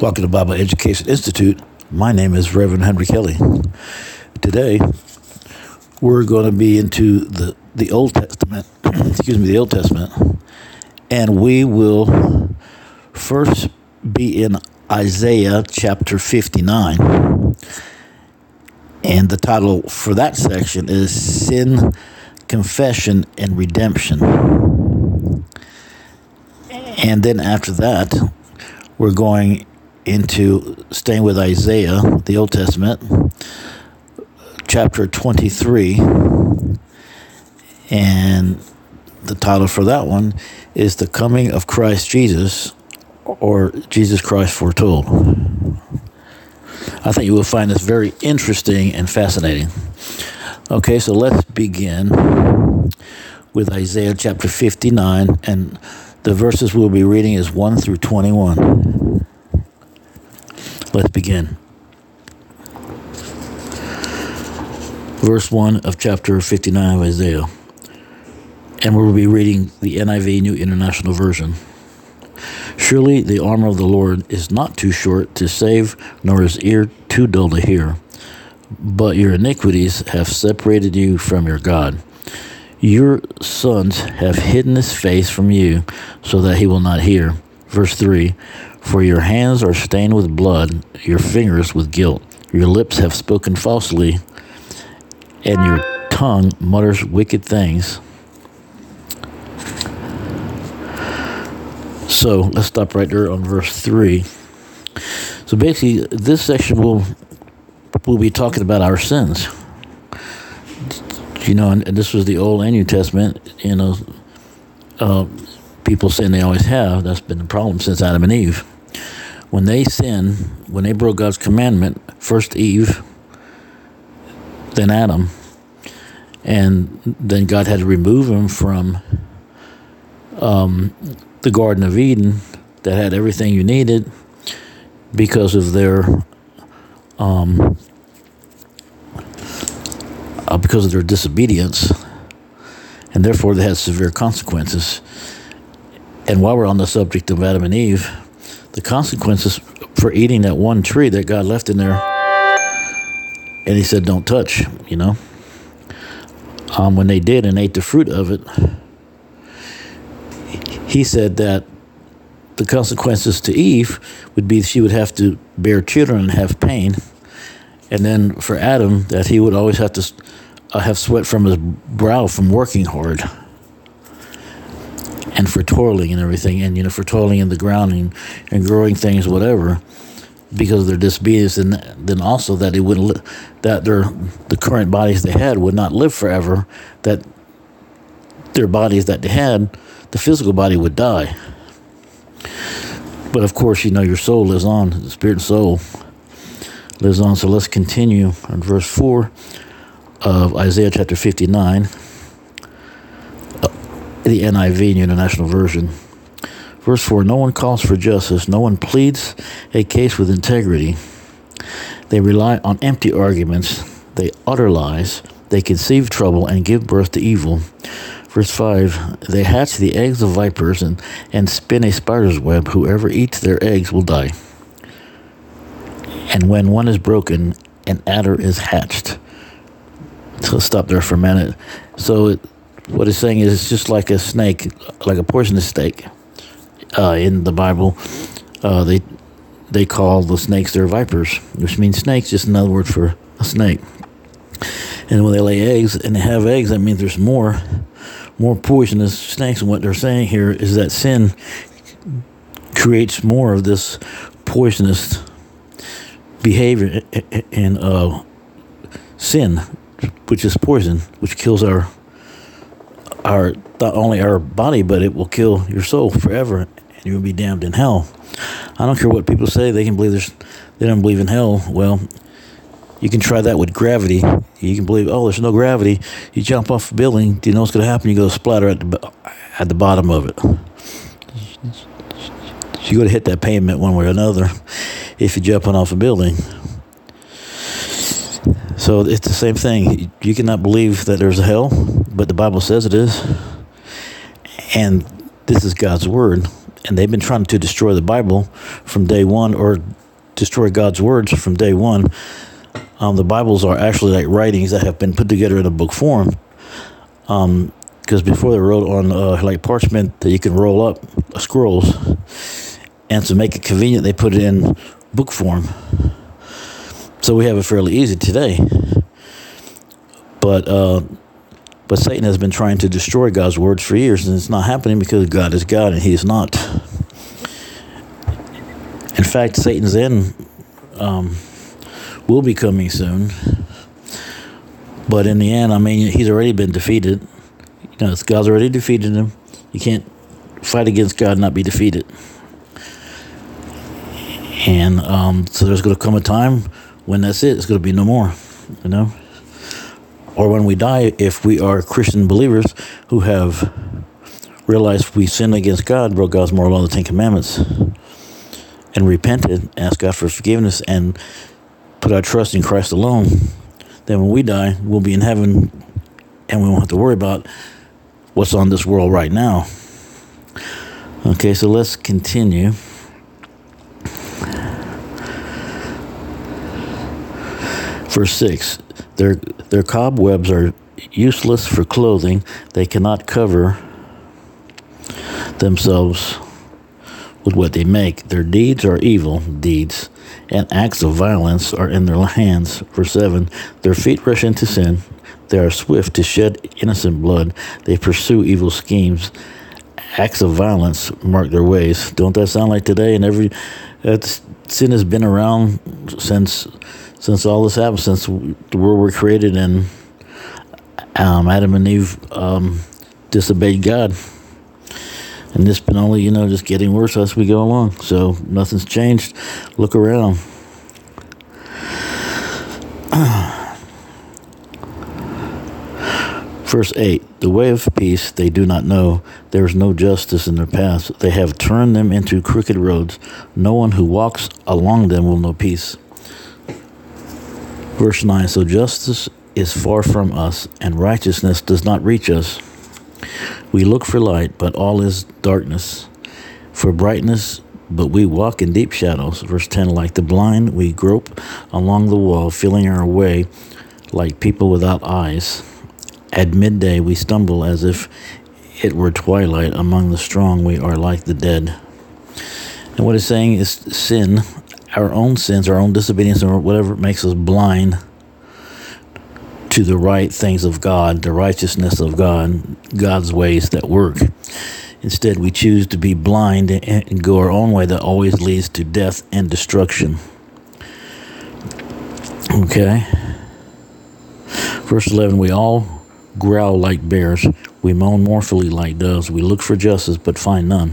Welcome to Bible Education Institute. My name is Reverend Henry Kelly. Today, we're going to be into the, the Old Testament, excuse me, the Old Testament, and we will first be in Isaiah chapter 59. And the title for that section is Sin, Confession, and Redemption. And then after that, we're going into staying with Isaiah, the Old Testament, chapter 23. And the title for that one is The Coming of Christ Jesus or Jesus Christ Foretold. I think you will find this very interesting and fascinating. Okay, so let's begin with Isaiah chapter 59, and the verses we'll be reading is 1 through 21. Let's begin. Verse 1 of chapter 59 of Isaiah. And we'll be reading the NIV New International Version. Surely the arm of the Lord is not too short to save, nor his ear too dull to hear. But your iniquities have separated you from your God. Your sons have hidden his face from you, so that he will not hear. Verse 3 For your hands are stained with blood, your fingers with guilt. Your lips have spoken falsely, and your tongue mutters wicked things. So let's stop right there on verse 3. So basically, this section will will be talking about our sins. You know, and, this was the Old and New Testament. You know, uh, people saying they always have. That's been the problem since Adam and Eve. When they sinned, when they broke God's commandment, first Eve, then Adam, and then God had to remove him from um, the Garden of Eden that had everything you needed because of their um, uh, because of their disobedience, and therefore they had severe consequences. And while we're on the subject of Adam and Eve, the consequences for eating that one tree that God left in there, and He said, "Don't touch," you know. Um, when they did and ate the fruit of it, He said that the consequences to Eve would be she would have to bear children and have pain, and then for Adam that he would always have to uh, have sweat from his brow from working hard, and for toiling and everything, and you know for toiling in the ground and, and growing things, whatever, because of their disobedience, and then also that it wouldn't li- that their the current bodies they had would not live forever, that their bodies that they had, the physical body would die. But of course, you know, your soul lives on, the spirit and soul lives on. So let's continue on verse 4 of Isaiah chapter 59, uh, the NIV, the International Version. Verse 4 No one calls for justice, no one pleads a case with integrity. They rely on empty arguments, they utter lies, they conceive trouble and give birth to evil. Verse 5 They hatch the eggs of vipers and, and spin a spider's web. Whoever eats their eggs will die. And when one is broken, an adder is hatched. So stop there for a minute. So it, what it's saying is it's just like a snake, like a poisonous snake. Uh, in the Bible, uh, they they call the snakes their vipers, which means snakes, just another word for a snake. And when they lay eggs and they have eggs, that means there's more more poisonous snakes. And what they're saying here is that sin creates more of this poisonous behavior and uh, sin, which is poison, which kills our our not only our body, but it will kill your soul forever, and you'll be damned in hell. I don't care what people say; they can believe there's they don't believe in hell. Well, you can try that with gravity. You can believe, oh, there's no gravity. You jump off a building. Do you know what's going to happen? You go splatter at the at the bottom of it. You're going to hit that pavement one way or another if you're jumping off a building. So it's the same thing. You cannot believe that there's a hell, but the Bible says it is. And this is God's word. and they've been trying to destroy the Bible from day one or destroy God's words from day one. Um, the Bibles are actually like writings that have been put together in a book form. Um, because before they wrote on uh, like parchment that you can roll up scrolls, and to make it convenient, they put it in book form. So we have it fairly easy today. But uh, but Satan has been trying to destroy God's words for years, and it's not happening because God is God and He is not. In fact, Satan's end um, will be coming soon. But in the end, I mean, he's already been defeated. You know, God's already defeated him. You can't fight against God and not be defeated. And um, so there's going to come a time when that's it. It's going to be no more, you know? Or when we die, if we are Christian believers who have realized we sinned against God, broke God's moral law, the Ten Commandments, and repented, asked God for forgiveness, and put our trust in Christ alone, then when we die, we'll be in heaven and we won't have to worry about what's on this world right now. Okay, so let's continue. Verse 6 their, their cobwebs are useless for clothing, they cannot cover themselves with what they make. Their deeds are evil deeds, and acts of violence are in their hands. Verse 7 Their feet rush into sin. They are swift to shed innocent blood. They pursue evil schemes. Acts of violence mark their ways. Don't that sound like today? And every sin has been around since since all this happened, since the world were created and um, Adam and Eve um, disobeyed God. And it's been only, you know, just getting worse as we go along. So nothing's changed. Look around. Verse 8 The way of peace they do not know. There is no justice in their paths. They have turned them into crooked roads. No one who walks along them will know peace. Verse 9 So justice is far from us, and righteousness does not reach us. We look for light, but all is darkness. For brightness, but we walk in deep shadows. Verse 10 Like the blind, we grope along the wall, feeling our way like people without eyes. At midday, we stumble as if it were twilight. Among the strong, we are like the dead. And what it's saying is sin, our own sins, our own disobedience, or whatever makes us blind to the right things of God, the righteousness of God, God's ways that work. Instead, we choose to be blind and go our own way that always leads to death and destruction. Okay. Verse 11 We all growl like bears, we moan mournfully like doves, we look for justice but find none,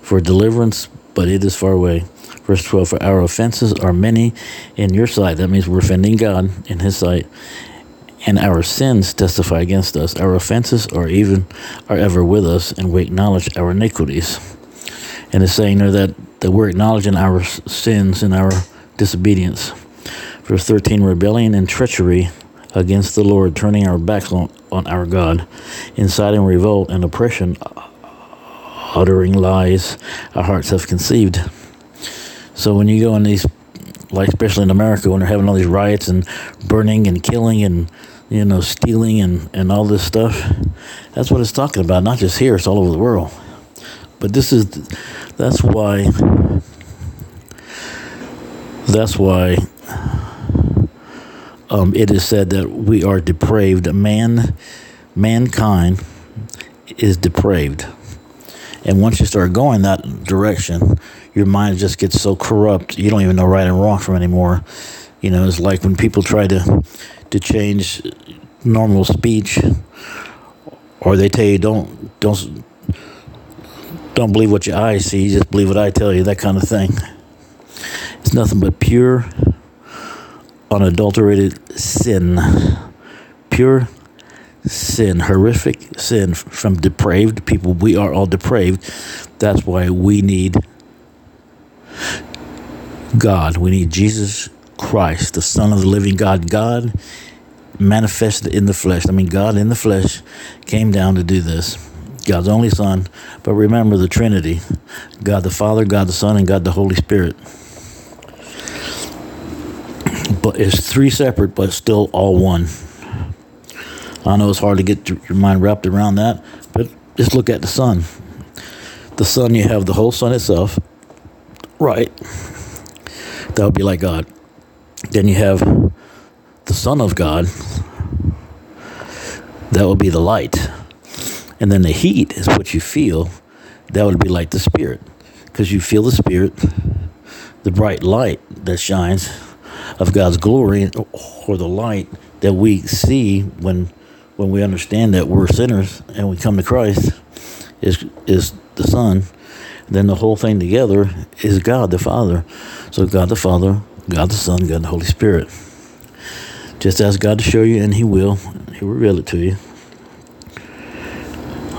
for deliverance, but it is far away. Verse 12 For our offenses are many in your sight. That means we're offending God in His sight and our sins testify against us. Our offenses are even are ever with us, and we acknowledge our iniquities. And it's saying there that, that we're acknowledging our sins and our disobedience. Verse 13 rebellion and treachery against the Lord, turning our backs on, on our God, inciting revolt and oppression, uttering lies our hearts have conceived. So when you go in these, like especially in America, when they're having all these riots and burning and killing and you know, stealing and, and all this stuff. That's what it's talking about. Not just here, it's all over the world. But this is, that's why, that's why um, it is said that we are depraved. Man, mankind is depraved. And once you start going that direction, your mind just gets so corrupt, you don't even know right and wrong from anymore. You know, it's like when people try to to change normal speech, or they tell you don't don't don't believe what your eyes see, just believe what I tell you, that kind of thing. It's nothing but pure, unadulterated sin, pure sin, horrific sin from depraved people. We are all depraved. That's why we need God. We need Jesus Christ, the Son of the living God. God manifested in the flesh. I mean, God in the flesh came down to do this. God's only Son. But remember the Trinity God the Father, God the Son, and God the Holy Spirit. But it's three separate, but still all one. I know it's hard to get your mind wrapped around that, but just look at the sun. The Sun, you have the whole sun itself, right? That would be like God. Then you have the Son of God, that would be the light. And then the heat is what you feel, that would be like the Spirit. Because you feel the Spirit, the bright light that shines of God's glory, or the light that we see when when we understand that we're sinners and we come to Christ is is the Son. Then the whole thing together is God the Father. So God the Father, God the Son, God the Holy Spirit. Just ask God to show you, and He will. He will reveal it to you.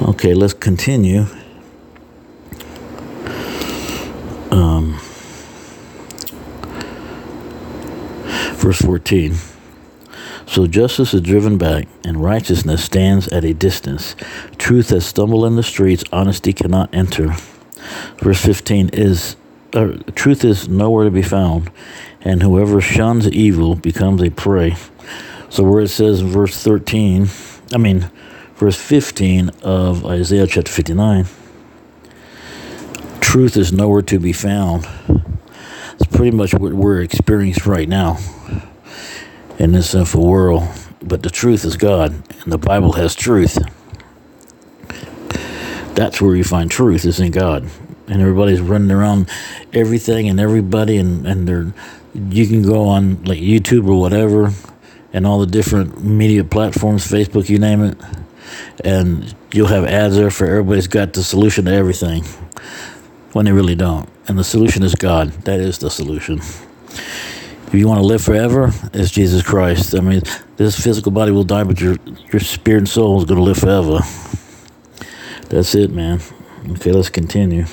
Okay, let's continue. Um, verse 14. So justice is driven back, and righteousness stands at a distance. Truth has stumbled in the streets, honesty cannot enter. Verse 15 is uh, truth is nowhere to be found, and whoever shuns evil becomes a prey. So where it says verse 13, I mean, verse 15 of Isaiah chapter 59, truth is nowhere to be found. It's pretty much what we're experiencing right now in this sinful world. But the truth is God, and the Bible has truth. That's where you find truth, is in God. And everybody's running around everything and everybody, and, and they're, you can go on like YouTube or whatever, and all the different media platforms, Facebook, you name it, and you'll have ads there for everybody's got the solution to everything when they really don't. And the solution is God. That is the solution. If you want to live forever, it's Jesus Christ. I mean, this physical body will die, but your your spirit and soul is going to live forever. That's it, man. Okay, let's continue.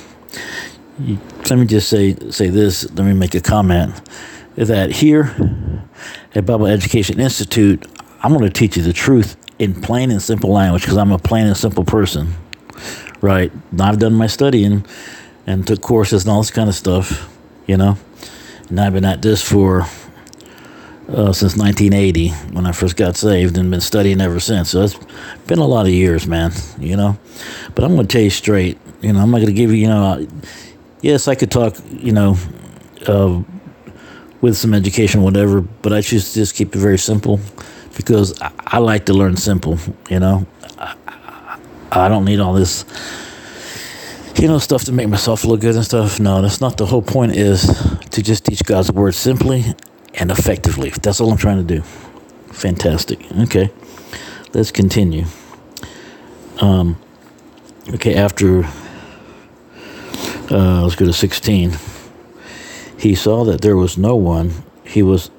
Let me just say say this. Let me make a comment. That here at Bible Education Institute, I'm going to teach you the truth in plain and simple language because I'm a plain and simple person, right? I've done my studying and took courses and all this kind of stuff, you know. And I've been at this for uh, since 1980 when I first got saved and been studying ever since. So it's been a lot of years, man, you know. But I'm going to tell you straight, you know, I'm not going to give you, you know, yes, I could talk, you know, uh, with some education, whatever, but I choose to just keep it very simple because I, I like to learn simple, you know. I, I don't need all this you know, stuff to make myself look good and stuff. No, that's not the whole point. Is to just teach God's word simply and effectively. That's all I'm trying to do. Fantastic. Okay, let's continue. Um, okay, after uh, let's go to 16. He saw that there was no one. He was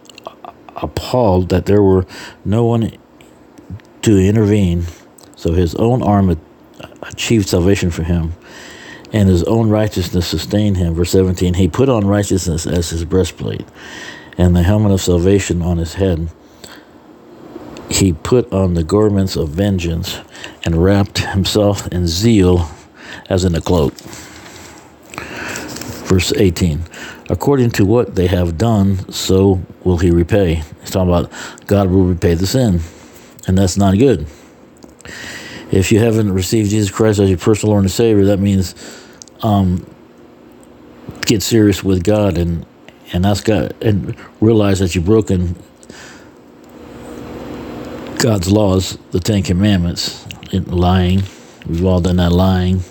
appalled that there were no one to intervene. So his own arm achieved salvation for him and his own righteousness sustained him. Verse 17 He put on righteousness as his breastplate, and the helmet of salvation on his head. He put on the garments of vengeance and wrapped himself in zeal as in a cloak. Verse 18 According to what they have done, so will he repay. He's talking about God will repay the sin, and that's not good. If you haven't received Jesus Christ as your personal Lord and Savior, that means um, get serious with God and and ask God and realize that you've broken God's laws, the Ten Commandments, lying. We've all done that lying.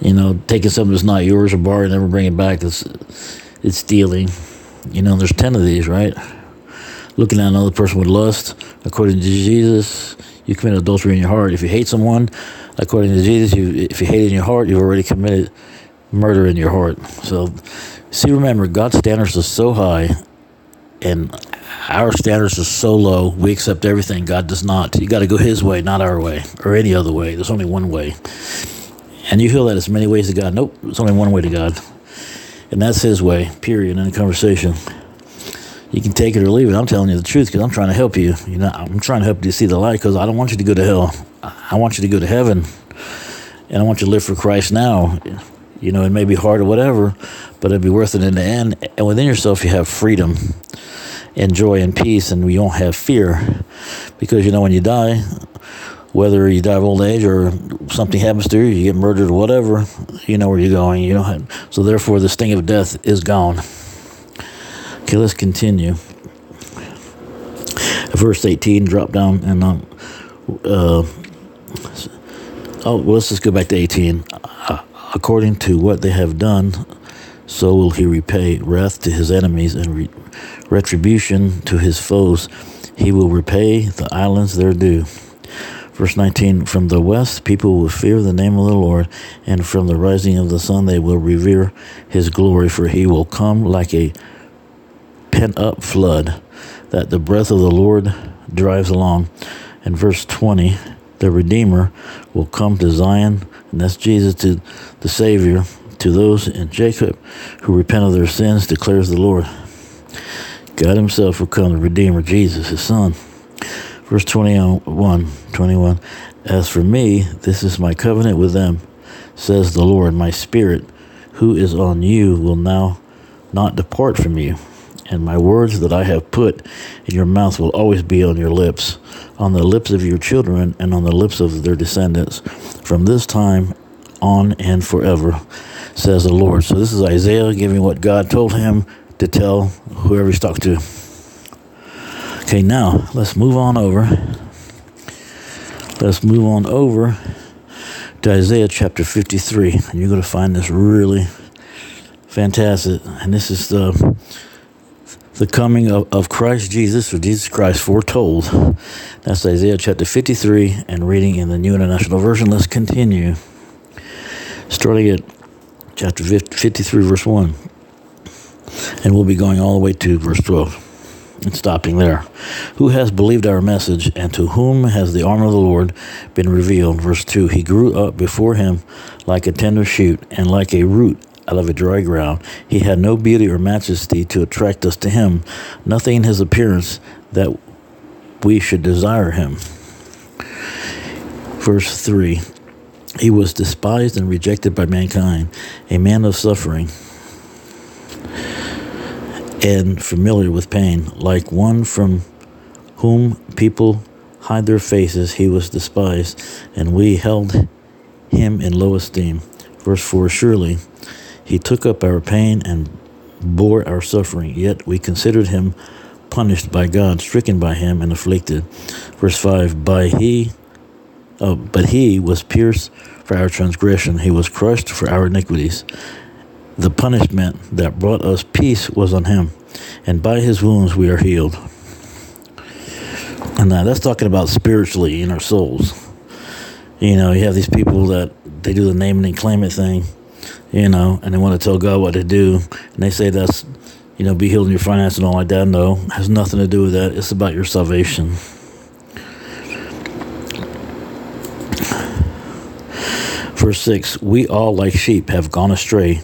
You know, taking something that's not yours or borrowing, never bring it back. It's it's stealing. You know, there's ten of these, right? Looking at another person with lust, according to Jesus, you commit adultery in your heart. If you hate someone, according to Jesus, you, if you hate in your heart, you've already committed murder in your heart. So, see, remember, God's standards are so high, and our standards are so low. We accept everything. God does not. You got to go His way, not our way, or any other way. There's only one way. And you feel that there's many ways to God. Nope, there's only one way to God, and that's His way. Period. In the conversation. You can take it or leave it. I'm telling you the truth because I'm trying to help you. You know, I'm trying to help you see the light because I don't want you to go to hell. I want you to go to heaven. and I want you to live for Christ now. You know, it may be hard or whatever, but it'd be worth it in the end. And within yourself, you have freedom and joy and peace, and you don't have fear. Because, you know, when you die, whether you die of old age or something happens to you, you get murdered or whatever, you know where you're going. You know, so therefore, the sting of death is gone. Okay, let's continue. Verse 18, drop down and um, uh, oh, well, let's just go back to 18. Uh, according to what they have done, so will he repay wrath to his enemies and re- retribution to his foes. He will repay the islands their due. Verse 19 From the west, people will fear the name of the Lord, and from the rising of the sun, they will revere his glory, for he will come like a pent up flood that the breath of the Lord drives along. And verse 20 The Redeemer will come to Zion, and that's Jesus, to the Savior, to those in Jacob who repent of their sins, declares the Lord. God Himself will come, the Redeemer, Jesus, His Son. Verse 21, 21 As for me, this is my covenant with them, says the Lord. My spirit, who is on you, will now not depart from you. And my words that I have put in your mouth will always be on your lips, on the lips of your children, and on the lips of their descendants, from this time on and forever, says the Lord. So this is Isaiah giving what God told him to tell whoever he's talking to. Okay, now let's move on over. Let's move on over to Isaiah chapter 53. And you're going to find this really fantastic. And this is the the coming of, of Christ Jesus or Jesus Christ foretold. That's Isaiah chapter 53 and reading in the New International Version. Let's continue. Starting at chapter 53, verse 1. And we'll be going all the way to verse 12 and stopping there. Who has believed our message, and to whom has the arm of the Lord been revealed? Verse 2 He grew up before him like a tender shoot, and like a root out of a dry ground. He had no beauty or majesty to attract us to him, nothing in his appearance that we should desire him. Verse 3 He was despised and rejected by mankind, a man of suffering and familiar with pain, like one from whom people hide their faces, he was despised, and we held him in low esteem. Verse 4 Surely he took up our pain and bore our suffering, yet we considered him punished by God, stricken by him, and afflicted. Verse 5 By he, oh, but he was pierced for our transgression, he was crushed for our iniquities. The punishment that brought us peace was on him, and by his wounds we are healed. And now that's talking about spiritually in our souls. You know, you have these people that they do the name it and claim it thing, you know, and they want to tell God what to do, and they say that's, you know, be healed in your finances and all like that. No, has nothing to do with that. It's about your salvation. Verse 6 We all, like sheep, have gone astray.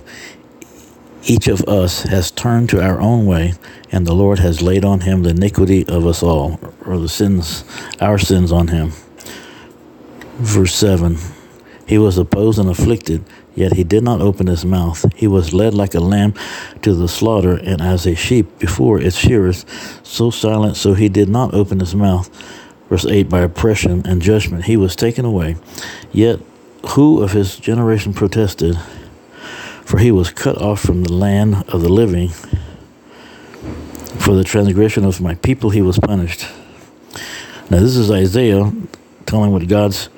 Each of us has turned to our own way, and the Lord has laid on him the iniquity of us all, or the sins, our sins on him. Verse 7 He was opposed and afflicted, yet he did not open his mouth. He was led like a lamb to the slaughter, and as a sheep before its shearers, so silent, so he did not open his mouth. Verse 8 By oppression and judgment he was taken away. Yet who of his generation protested? For he was cut off from the land of the living. For the transgression of my people he was punished. Now, this is Isaiah telling what God's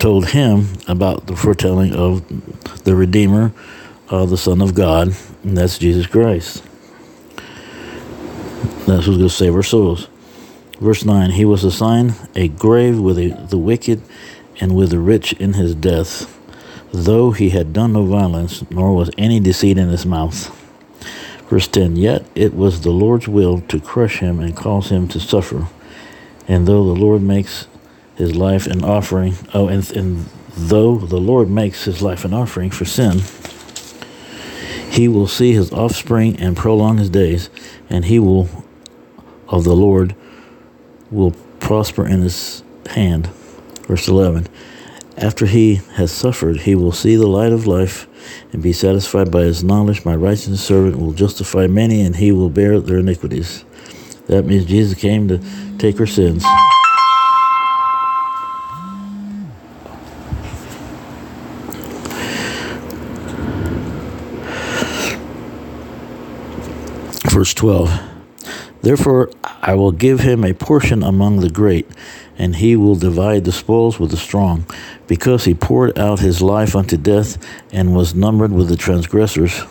told him about the foretelling of the Redeemer, uh, the Son of God, and that's Jesus Christ. That's who's going to save our souls. Verse 9 He was assigned a grave with a, the wicked and with the rich in his death though he had done no violence, nor was any deceit in his mouth. Verse 10 Yet it was the Lord's will to crush him and cause him to suffer. And though the Lord makes his life an offering, oh, and, and though the Lord makes his life an offering for sin, he will see his offspring and prolong his days, and he will, of the Lord, will prosper in his hand. Verse 11 After he has suffered, he will see the light of life and be satisfied by his knowledge. My righteous servant will justify many, and he will bear their iniquities. That means Jesus came to take our sins. Verse 12 Therefore I will give him a portion among the great, and he will divide the spoils with the strong, because he poured out his life unto death and was numbered with the transgressors,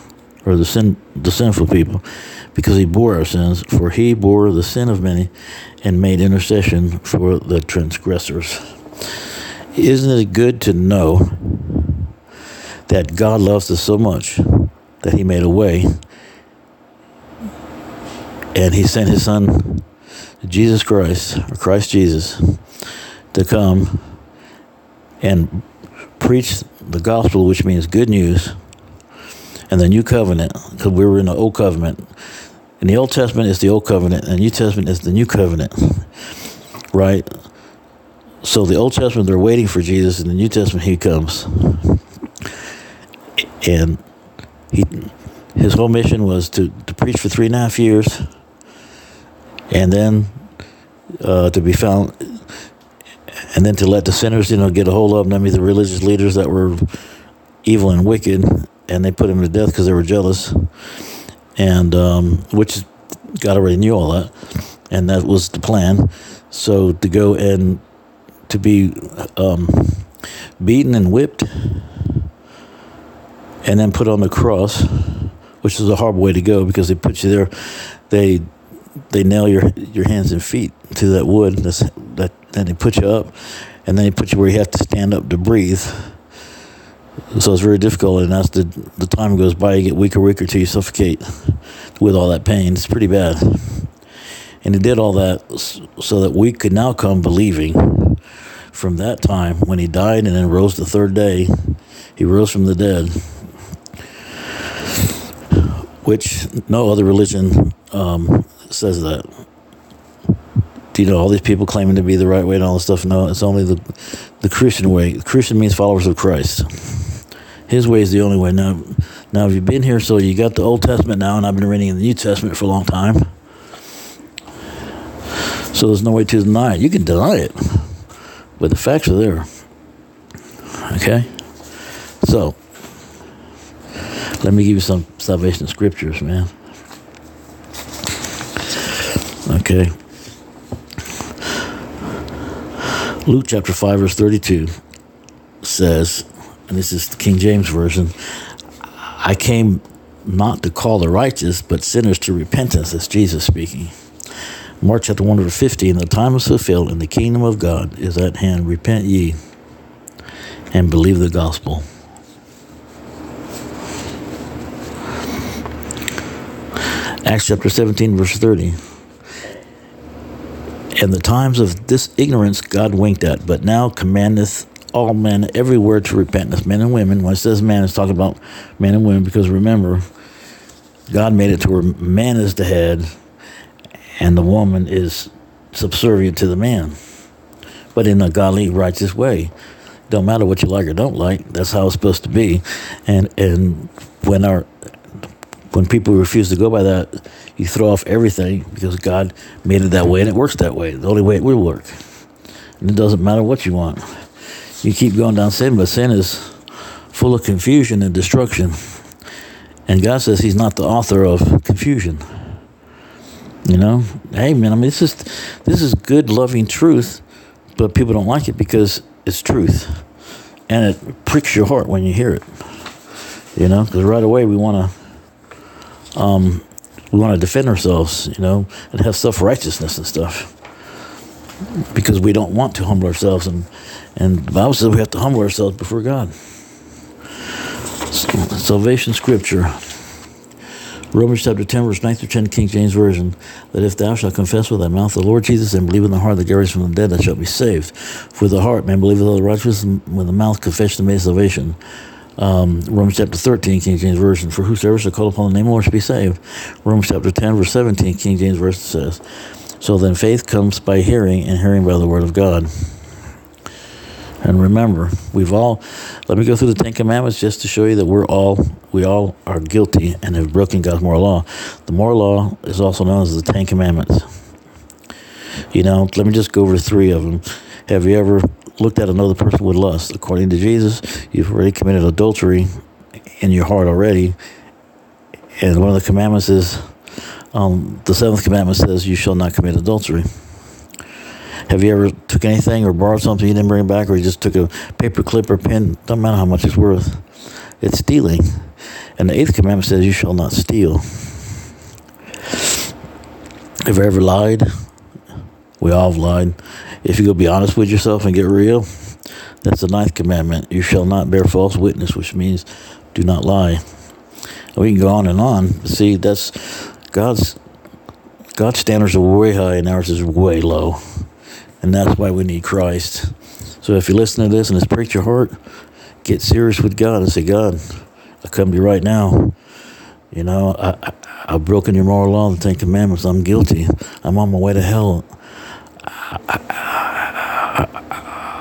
or the sin the sinful people, because he bore our sins, for he bore the sin of many and made intercession for the transgressors. Isn't it good to know that God loves us so much that he made a way and he sent his son, Jesus Christ, or Christ Jesus, to come and preach the gospel, which means good news, and the new covenant, because we were in the old covenant. And the Old Testament is the Old Covenant, and the New Testament is the New Covenant, right? So the Old Testament, they're waiting for Jesus. and the New Testament, he comes. And he, his whole mission was to, to preach for three and a half years and then uh, to be found, and then to let the sinners, you know, get a hold of them. I mean, the religious leaders that were evil and wicked, and they put him to death because they were jealous, and um, which God already knew all that, and that was the plan. So to go and to be um, beaten and whipped, and then put on the cross, which is a horrible way to go because they put you there. They they nail your your hands and feet to that wood. That's, that then they put you up, and then they put you where you have to stand up to breathe. So it's very difficult, and as the the time goes by, you get weaker, weaker till you suffocate with all that pain. It's pretty bad. And he did all that so that we could now come believing from that time when he died and then rose the third day. He rose from the dead, which no other religion um, says that. Do you know all these people claiming to be the right way and all this stuff? No, it's only the the Christian way. Christian means followers of Christ. His way is the only way. Now, now, if you've been here, so you got the Old Testament now, and I've been reading in the New Testament for a long time. So there's no way to deny it. You can deny it, but the facts are there. Okay? So, let me give you some salvation scriptures, man. Okay. Luke chapter 5, verse 32 says, and this is the King James Version I came not to call the righteous, but sinners to repentance. That's Jesus speaking. Mark chapter 1, verse 15 The time is fulfilled, and the kingdom of God is at hand. Repent ye and believe the gospel. Acts chapter 17, verse 30 in the times of this ignorance God winked at, but now commandeth all men everywhere to repentance, men and women. When it says man, it's talking about men and women because remember, God made it to where man is the head and the woman is subservient to the man, but in a godly, righteous way. Don't matter what you like or don't like. That's how it's supposed to be. And and when our when people refuse to go by that, you throw off everything because God made it that way and it works that way. The only way it will work. And it doesn't matter what you want. You keep going down sin, but sin is full of confusion and destruction. And God says He's not the author of confusion. You know, hey man, I mean this is this is good, loving truth, but people don't like it because it's truth, and it pricks your heart when you hear it. You know, because right away we want to um, we want to defend ourselves, you know, and have self righteousness and stuff. Because we don't want to humble ourselves, and and the Bible says we have to humble ourselves before God. Salvation Scripture, Romans chapter 10, verse 9 through 10, King James Version, that if thou shalt confess with thy mouth the Lord Jesus and believe in the heart that God raised from the dead, thou shalt be saved. For the heart man believeth all the righteous, and with the mouth confession made salvation um, Romans chapter 13, King James Version, for whosoever shall call upon the name of the Lord shall be saved. Romans chapter 10, verse 17, King James Version says, So then faith comes by hearing, and hearing by the word of God. And remember, we've all, let me go through the Ten Commandments just to show you that we're all, we all are guilty and have broken God's moral law. The moral law is also known as the Ten Commandments. You know, let me just go over three of them. Have you ever looked at another person with lust? According to Jesus, you've already committed adultery in your heart already. And one of the commandments is, um, the seventh commandment says, you shall not commit adultery. Have you ever took anything or borrowed something you didn't bring back, or you just took a paper clip or pen? Doesn't matter how much it's worth. It's stealing. And the eighth commandment says, "You shall not steal." Have you ever lied? We all have lied. If you go be honest with yourself and get real, that's the ninth commandment. You shall not bear false witness, which means do not lie. We can go on and on. See, that's God's God's standards are way high and ours is way low. And that's why we need Christ. So if you listen to this and it's pricked your heart, get serious with God and say, God, I come to you right now. You know, I, I, I've broken your moral law, the Ten Commandments. I'm guilty. I'm on my way to hell. I,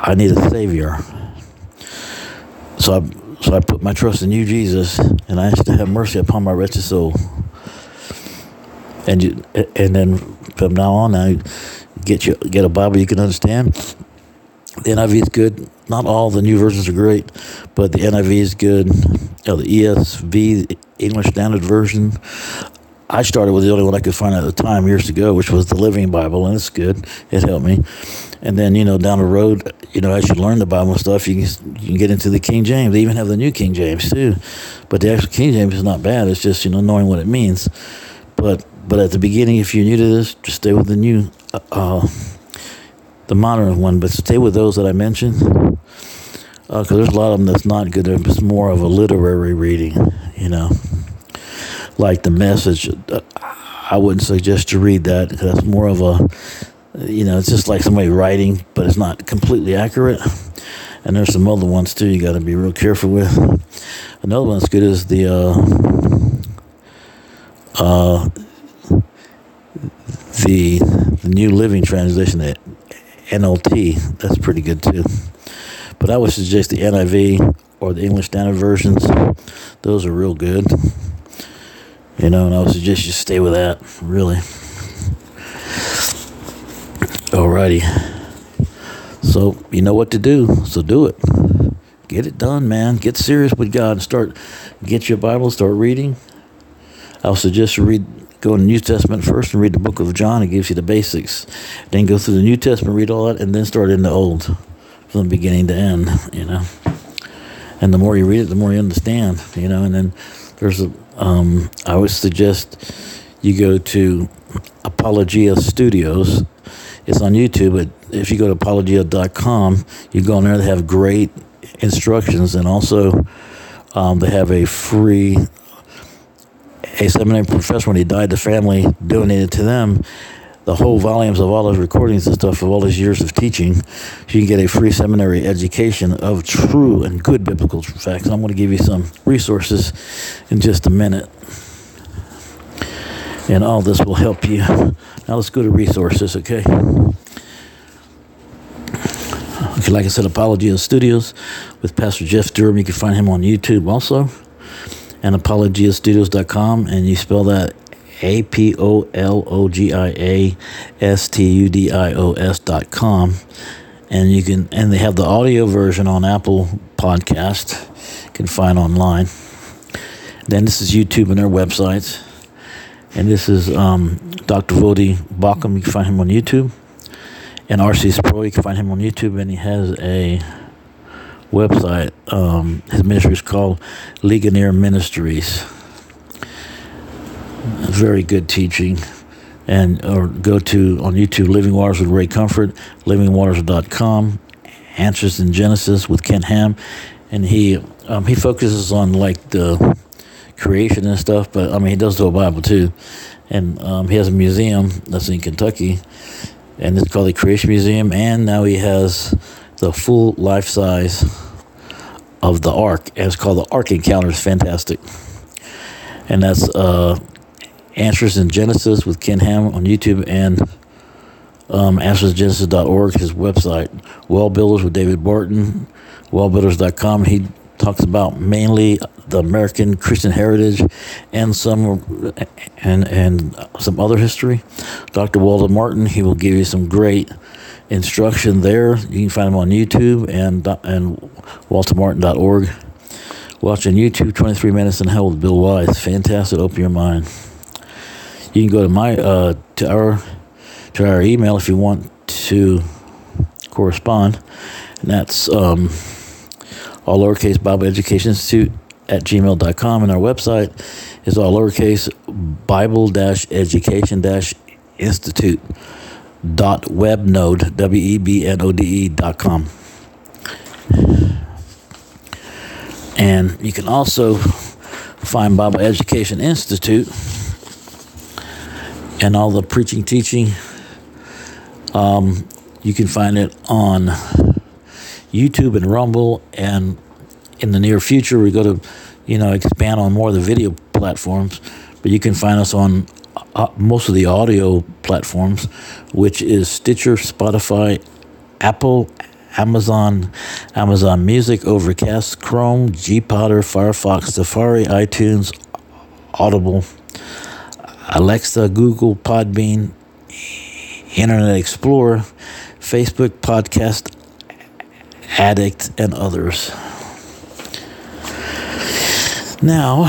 I, I need a Savior. So I, so I put my trust in you, Jesus, and I ask to have mercy upon my wretched soul. And you, and then from now on, I get you get a Bible you can understand. The NIV is good. Not all the new versions are great, but the NIV is good. You know, the ESV, the English Standard Version. I started with the only one I could find at the time years ago, which was the Living Bible, and it's good. It helped me. And then you know down the road, you know as you learn the Bible stuff, you can you can get into the King James. They even have the New King James too, but the actual King James is not bad. It's just you know knowing what it means. But but at the beginning, if you're new to this, just stay with the new uh, the modern one, but stay with those that I mentioned because uh, there's a lot of them that's not good. It's more of a literary reading, you know, like the message. I wouldn't suggest you read that because that's more of a, you know, it's just like somebody writing, but it's not completely accurate. And there's some other ones too you got to be real careful with. Another one that's good is the uh, uh, the the New Living Translation, the NLT. That's pretty good too. But I would suggest the NIV or the English Standard Versions. Those are real good. You know, and I would suggest you stay with that, really. Alrighty. So, you know what to do, so do it. Get it done, man. Get serious with God and start, get your Bible, start reading. I'll suggest you read go in the New Testament first and read the book of John. It gives you the basics. Then go through the New Testament, read all that, and then start in the Old from the beginning to end, you know. And the more you read it, the more you understand, you know. And then there's a, um, I would suggest you go to Apologia Studios. It's on YouTube, but if you go to apologia.com, you go in there, they have great instructions, and also um, they have a free a seminary professor, when he died, the family donated to them the whole volumes of all his recordings and stuff of all his years of teaching. You can get a free seminary education of true and good biblical facts. I'm going to give you some resources in just a minute. And all this will help you. Now let's go to resources, okay? Okay, like I said, Apologia Studios with Pastor Jeff Durbin. You can find him on YouTube also and apologiastudios.com, and you spell that A P O L O G I A S T U D I O S dot com. And you can, and they have the audio version on Apple Podcast. You can find online. Then this is YouTube and their websites. And this is um, Dr. Voddie Baucham. You can find him on YouTube. And RC Sproul, you can find him on YouTube. And he has a website. Um, his ministry is called Ligonier Ministries. Very good teaching. And or go to on YouTube Living Waters with Ray Comfort, livingwaters.com, Answers in Genesis with Ken Ham, and he um, he focuses on like the creation and stuff, but I mean he does do a Bible too, and um, he has a museum that's in Kentucky, and it's called the Creation Museum, and now he has the full life size of the Ark. And it's called the Ark Encounter. It's fantastic. And that's uh, Answers in Genesis with Ken Ham on YouTube and um, AnswersGenesis.org, his website. WallBuilders with David Barton, wallbuilders.com. He talks about mainly the American Christian heritage and some and and some other history. Dr. Walter Martin, he will give you some great instruction there. You can find him on YouTube and and waltermartin.org. Watching YouTube 23 Minutes in Hell with Bill Wiese. Fantastic. Open your mind. You can go to my uh, to our to our email if you want to correspond. And that's um, all lowercase Bible Education Institute at gmail.com. And our website is all lowercase Bible education institute dot webnode w e b n o d e dot com. And you can also find Bible Education Institute and all the preaching, teaching. Um, you can find it on YouTube and Rumble. And in the near future, we're going to, you know, expand on more of the video platforms. But you can find us on uh, most of the audio platforms, which is Stitcher, Spotify, Apple, Amazon, Amazon Music, Overcast, Chrome, G Potter, Firefox, Safari, iTunes, Audible, Alexa, Google, Podbean, Internet Explorer, Facebook, Podcast Addict, and others. Now,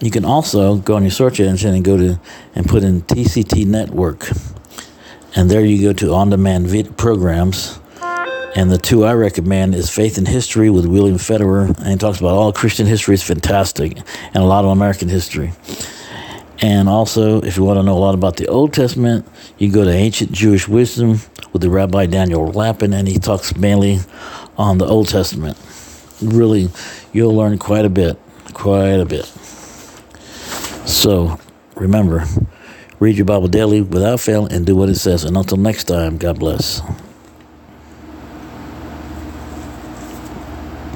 you can also go on your search engine and go to and put in TCT Network. And there you go to on demand vid- programs and the two I recommend is Faith and History with William Federer. And he talks about all Christian history. It's fantastic. And a lot of American history. And also, if you want to know a lot about the Old Testament, you go to Ancient Jewish Wisdom with the Rabbi Daniel Lapin, and he talks mainly on the Old Testament. Really, you'll learn quite a bit, quite a bit. So, remember, read your Bible daily without fail and do what it says. And until next time, God bless.